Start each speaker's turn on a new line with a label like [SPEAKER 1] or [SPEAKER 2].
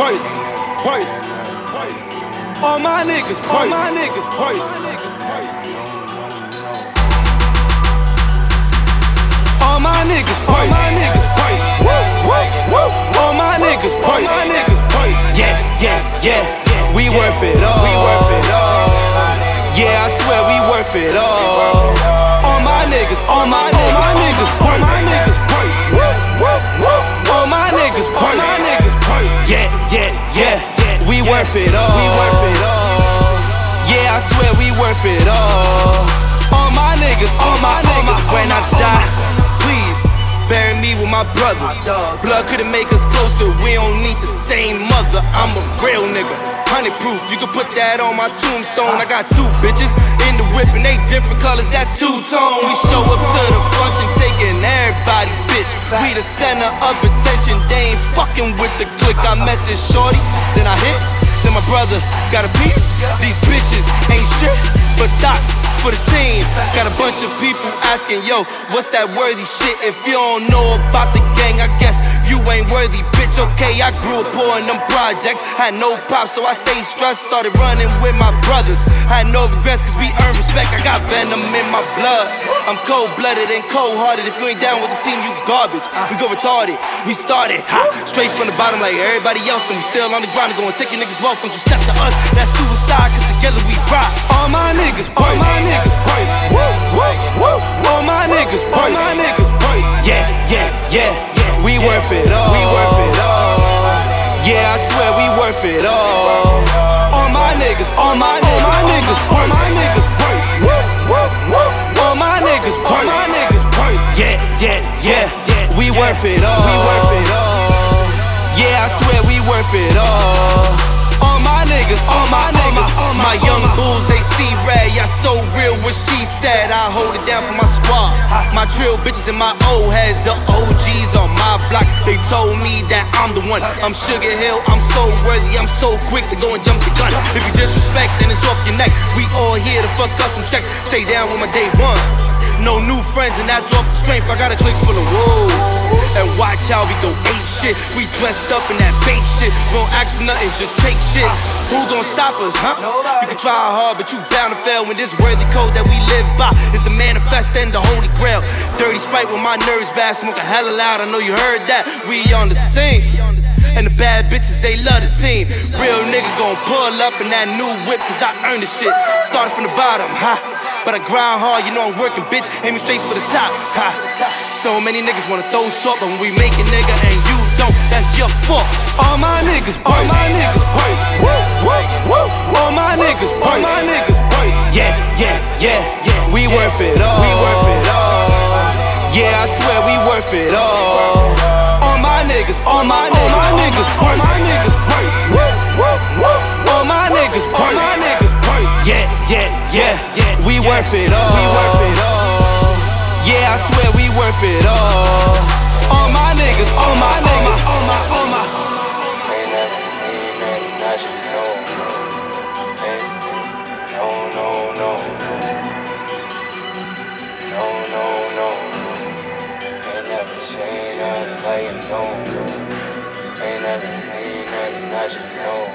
[SPEAKER 1] wait, wait, wait. All my niggas, all my niggas, wait. All my niggas, all my niggas, wait, woo, woo, woo. All my niggas, all my niggas, wait.
[SPEAKER 2] Yeah, yeah, yeah. We worth it all.
[SPEAKER 1] We worth it all.
[SPEAKER 2] Yeah, I swear we worth it all. Worth it all.
[SPEAKER 1] We worth it all.
[SPEAKER 2] Yeah, I swear we worth it all.
[SPEAKER 1] All my niggas, all my niggas,
[SPEAKER 2] When I die, please bury me with my brothers. Blood couldn't make us closer. We don't need the same mother. I'm a real nigga. Honey proof, you can put that on my tombstone. I got two bitches in the whip and they different colors. That's two tone. We show up to the function, taking everybody, bitch. We the center of attention. They ain't fucking with the click. I met this shorty, then I hit. Then my brother got a piece. These bitches ain't shit but thoughts for the team. Got a bunch of people asking, yo, what's that worthy shit? If you don't know about the gang, I guess you ain't worthy, bitch. Okay, I grew up poor in them projects. Had no pops, so I stayed stressed. Started running with my brothers. Had no regrets, cause we earn respect. I got venom in my blood. I'm cold blooded and cold hearted. If you ain't down with the team, you garbage. We go retarded. We started ha, straight from the bottom like everybody else, and we still on the grind. Going, take your niggas' wealth, don't you step to us. That's suicide, cause together we rock.
[SPEAKER 1] All my niggas, all my worth it all. All my niggas,
[SPEAKER 2] all
[SPEAKER 1] my niggas, all my niggas, all my niggas. All my niggas, all my niggas.
[SPEAKER 2] Yeah, yeah, yeah. We worth it all.
[SPEAKER 1] We worth it all.
[SPEAKER 2] Yeah, I swear we worth it all.
[SPEAKER 1] All My
[SPEAKER 2] young bulls, they see red. Yeah, so real what she said. I hold it down for my squad. My drill bitches and my old heads, the OGs on my block. They told me that I'm the one. I'm Sugar Hill, I'm so worthy. I'm so quick to go and jump the gun. If you disrespect, then it's off your neck. We all here to fuck up some checks. Stay down with my day ones. No new friends, and that's off the strength. I got a click full of wolves. And watch how we go ape shit. We dressed up in that bait shit. Won't ask for nothing, just take shit. Who gon' stop us, huh? You can try hard, but you bound to fail when this worthy code that we live by is the manifest and the holy grail. Dirty sprite with my nerves bad, smoking hella loud. I know you heard that. We on the scene. And the bad bitches, they love the team. Real nigga gon' pull up in that new whip, cause I earned the shit. Started from the bottom, huh? But I grind hard, you know I'm working, bitch. Aiming straight for the top, ha. So many niggas wanna throw salt, but when we make it, nigga, and you don't, that's your fault.
[SPEAKER 1] All my niggas, all my niggas, wait, woo, woo, woo. All my niggas, all my niggas, wait.
[SPEAKER 2] Yeah, yeah, yeah, yeah. We worth it all.
[SPEAKER 1] We worth it all.
[SPEAKER 2] Yeah, I swear we worth it all.
[SPEAKER 1] All my niggas, all my niggas, niggas, all my niggas, wait, woo, woo, woo. All my niggas, all my niggas.
[SPEAKER 2] Yeah, yeah, yeah, yeah. We worth it all.
[SPEAKER 1] We worth it all.
[SPEAKER 2] Yeah, I swear we worth it all.
[SPEAKER 1] All my niggas, all my niggas, all my, all my.
[SPEAKER 3] Ain't nothing, ain't nothing I should know. No, no, no. No, no, no. Ain't nothing, ain't Ain't nothing, ain't nothing I should know.